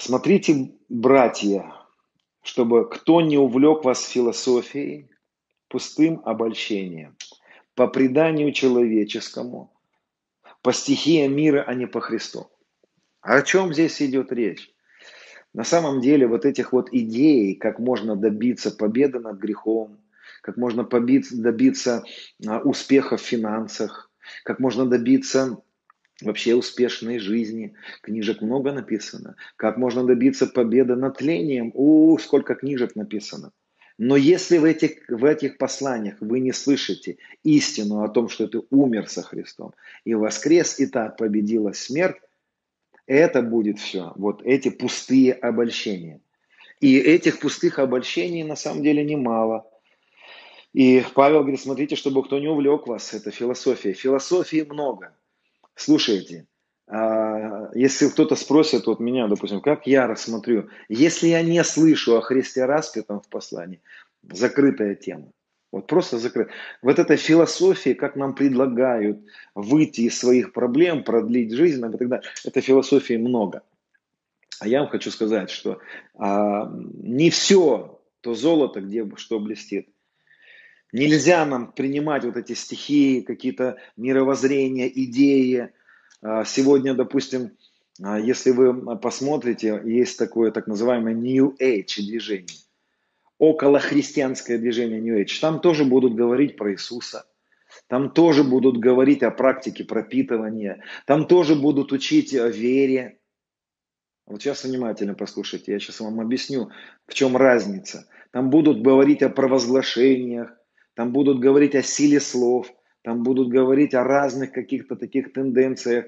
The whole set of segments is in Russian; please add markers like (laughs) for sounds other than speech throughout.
Смотрите, братья, чтобы кто не увлек вас философией, пустым обольщением, по преданию человеческому, по стихиям мира, а не по Христу. О чем здесь идет речь? На самом деле вот этих вот идей, как можно добиться победы над грехом, как можно добиться а, успеха в финансах, как можно добиться вообще успешной жизни. Книжек много написано. Как можно добиться победы над тлением. У, сколько книжек написано. Но если в этих, в этих посланиях вы не слышите истину о том, что ты умер со Христом и воскрес, и так победила смерть, это будет все. Вот эти пустые обольщения. И этих пустых обольщений на самом деле немало. И Павел говорит, смотрите, чтобы кто не увлек вас, это философия. Философии много. Слушайте, а, если кто-то спросит вот меня, допустим, как я рассмотрю, если я не слышу о Христе распятом в послании, закрытая тема. Вот просто закрыт. Вот этой философии, как нам предлагают выйти из своих проблем, продлить жизнь, и так далее, этой философии много. А я вам хочу сказать, что а, не все то золото, где что блестит. Нельзя нам принимать вот эти стихии, какие-то мировоззрения, идеи. А, сегодня, допустим, а, если вы посмотрите, есть такое так называемое New Age движение околохристианское движение New Age, там тоже будут говорить про Иисуса, там тоже будут говорить о практике пропитывания, там тоже будут учить о вере. Вот сейчас внимательно послушайте, я сейчас вам объясню, в чем разница. Там будут говорить о провозглашениях, там будут говорить о силе слов, там будут говорить о разных каких-то таких тенденциях.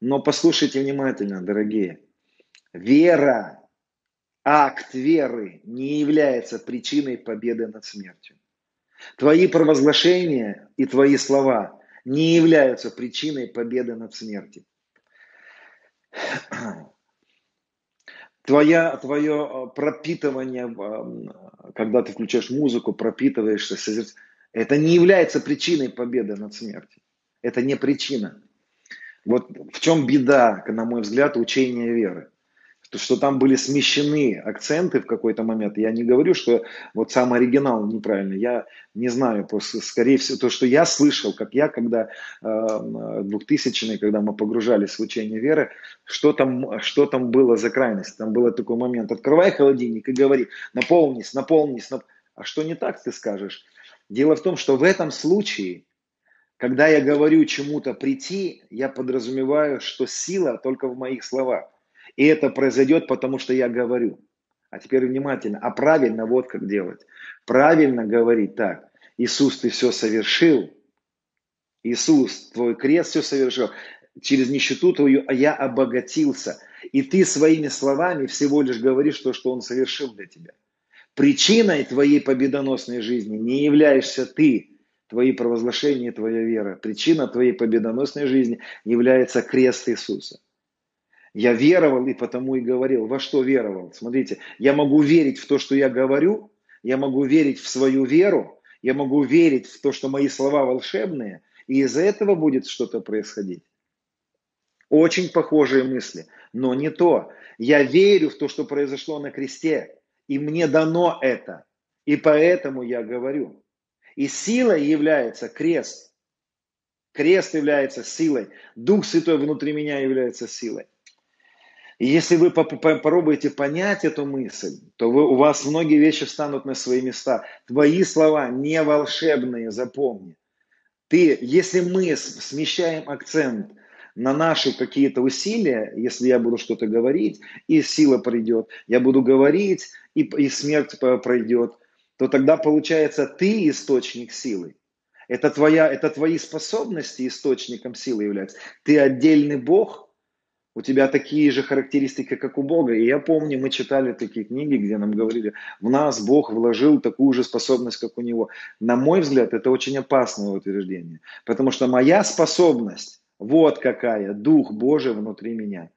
Но послушайте внимательно, дорогие. Вера акт веры не является причиной победы над смертью. Твои провозглашения и твои слова не являются причиной победы над смертью. Твоя, твое э, пропитывание, э, когда ты включаешь музыку, пропитываешься, это не является причиной победы над смертью. Это не причина. Вот в чем беда, на мой взгляд, учения веры что там были смещены акценты в какой-то момент. Я не говорю, что вот сам оригинал неправильно. Я не знаю, просто, скорее всего, то, что я слышал, как я, когда э, 2000-е, когда мы погружались в учение веры, что там, что там было за крайность. Там был такой момент. Открывай холодильник и говори, наполнись, наполнись. Нап... А что не так, ты скажешь? Дело в том, что в этом случае когда я говорю чему-то прийти, я подразумеваю, что сила только в моих словах. И это произойдет, потому что я говорю. А теперь внимательно. А правильно вот как делать. Правильно говорить так. Иисус, ты все совершил. Иисус, твой крест все совершил. Через нищету твою я обогатился. И ты своими словами всего лишь говоришь то, что Он совершил для тебя. Причиной твоей победоносной жизни не являешься ты, твои провозглашения, твоя вера. Причина твоей победоносной жизни является крест Иисуса. Я веровал и потому и говорил. Во что веровал? Смотрите, я могу верить в то, что я говорю, я могу верить в свою веру, я могу верить в то, что мои слова волшебные, и из-за этого будет что-то происходить. Очень похожие мысли, но не то. Я верю в то, что произошло на кресте, и мне дано это, и поэтому я говорю. И силой является крест. Крест является силой. Дух Святой внутри меня является силой. И если вы попробуете понять эту мысль, то вы, у вас многие вещи встанут на свои места. Твои слова не волшебные, запомни. Ты, если мы смещаем акцент на наши какие-то усилия, если я буду что-то говорить, и сила придет, я буду говорить, и, и смерть пройдет, то тогда получается ты источник силы. Это, твоя, это твои способности источником силы являются. Ты отдельный Бог, у тебя такие же характеристики, как у Бога. И я помню, мы читали такие книги, где нам говорили, в нас Бог вложил такую же способность, как у Него. На мой взгляд, это очень опасное утверждение. Потому что моя способность, вот какая, Дух Божий внутри меня.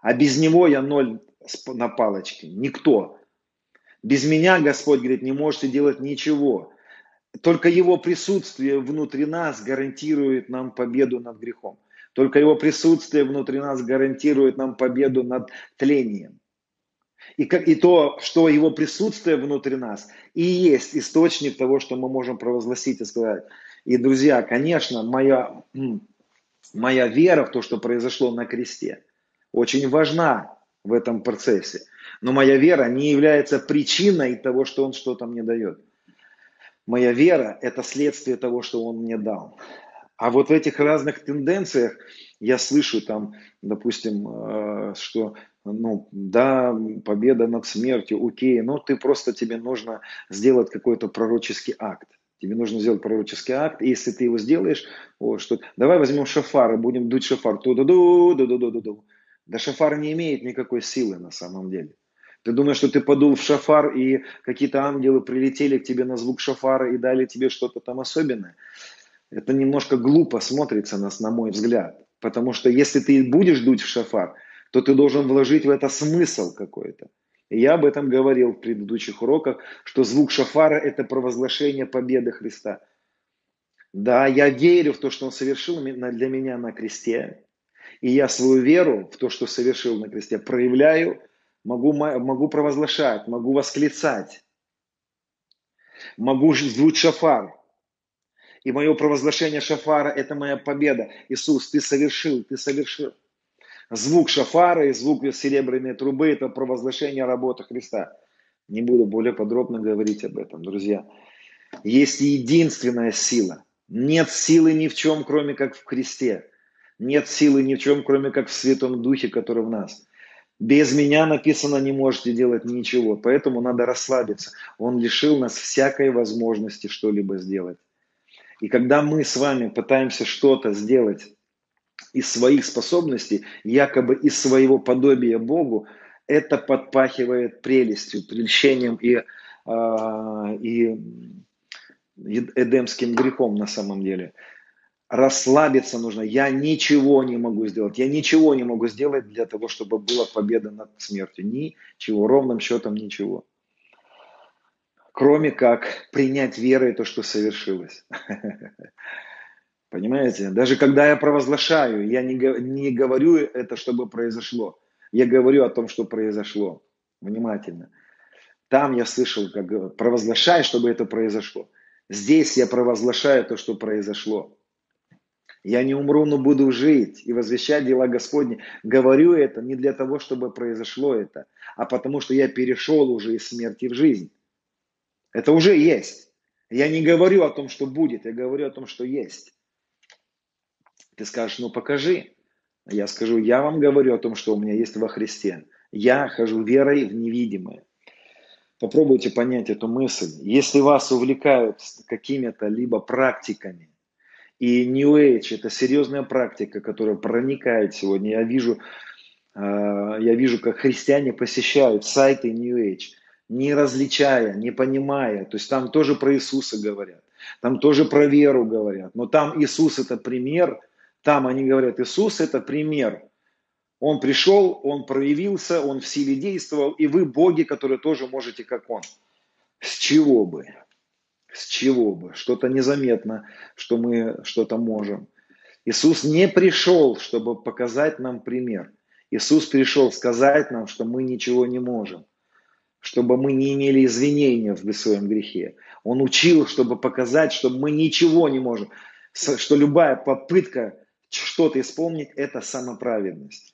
А без Него я ноль на палочке, никто. Без меня, Господь говорит, не можете делать ничего. Только Его присутствие внутри нас гарантирует нам победу над грехом. Только Его присутствие внутри нас гарантирует нам победу над тлением. И, как, и то, что его присутствие внутри нас, и есть источник того, что мы можем провозгласить и сказать. И, друзья, конечно, моя, моя вера в то, что произошло на кресте, очень важна в этом процессе. Но моя вера не является причиной того, что он что-то мне дает. Моя вера – это следствие того, что он мне дал. А вот в этих разных тенденциях я слышу там, допустим, э, что ну, да, победа над смертью, окей, но ты просто, тебе нужно сделать какой-то пророческий акт. Тебе нужно сделать пророческий акт, и если ты его сделаешь, вот, что, давай возьмем шафар и будем дуть шафар, ту ду ду ду ду ду ду ду Да шафар не имеет никакой силы на самом деле. Ты думаешь, что ты подул в шафар, и какие-то ангелы прилетели к тебе на звук шафара и дали тебе что-то там особенное? Это немножко глупо смотрится, нас, на мой взгляд. Потому что если ты будешь дуть в шафар, то ты должен вложить в это смысл какой-то. Я об этом говорил в предыдущих уроках, что звук шафара – это провозглашение победы Христа. Да, я верю в то, что Он совершил для меня на кресте, и я свою веру в то, что совершил на кресте, проявляю, могу, могу провозглашать, могу восклицать, могу звуть шафар. И мое провозглашение шафара – это моя победа. Иисус, Ты совершил, Ты совершил. Звук шафара и звук серебряной трубы – это провозглашение работы Христа. Не буду более подробно говорить об этом, друзья. Есть единственная сила. Нет силы ни в чем, кроме как в Христе. Нет силы ни в чем, кроме как в Святом Духе, который в нас. Без меня написано, не можете делать ничего. Поэтому надо расслабиться. Он лишил нас всякой возможности что-либо сделать. И когда мы с вами пытаемся что-то сделать из своих способностей, якобы из своего подобия Богу, это подпахивает прелестью, прельщением и, э, и эдемским грехом на самом деле. Расслабиться нужно. Я ничего не могу сделать. Я ничего не могу сделать для того, чтобы была победа над смертью. Ничего, ровным счетом ничего. Кроме как принять верой то, что совершилось. (laughs) Понимаете? Даже когда я провозглашаю, я не, не говорю это, чтобы произошло. Я говорю о том, что произошло. Внимательно. Там я слышал, как провозглашай, чтобы это произошло. Здесь я провозглашаю то, что произошло. Я не умру, но буду жить и возвещать дела Господни. Говорю это не для того, чтобы произошло это, а потому что я перешел уже из смерти в жизнь. Это уже есть. Я не говорю о том, что будет, я говорю о том, что есть. Ты скажешь, ну покажи. Я скажу, я вам говорю о том, что у меня есть во Христе. Я хожу верой в невидимое. Попробуйте понять эту мысль. Если вас увлекают какими-то либо практиками, и New Age это серьезная практика, которая проникает сегодня. Я вижу, э, я вижу, как христиане посещают сайты New Age, не различая, не понимая. То есть там тоже про Иисуса говорят, там тоже про веру говорят. Но там Иисус это пример – там они говорят, Иисус это пример. Он пришел, он проявился, он в силе действовал, и вы боги, которые тоже можете, как он. С чего бы? С чего бы? Что-то незаметно, что мы что-то можем. Иисус не пришел, чтобы показать нам пример. Иисус пришел сказать нам, что мы ничего не можем, чтобы мы не имели извинения в своем грехе. Он учил, чтобы показать, что мы ничего не можем, что любая попытка что-то исполнить, это самоправедность.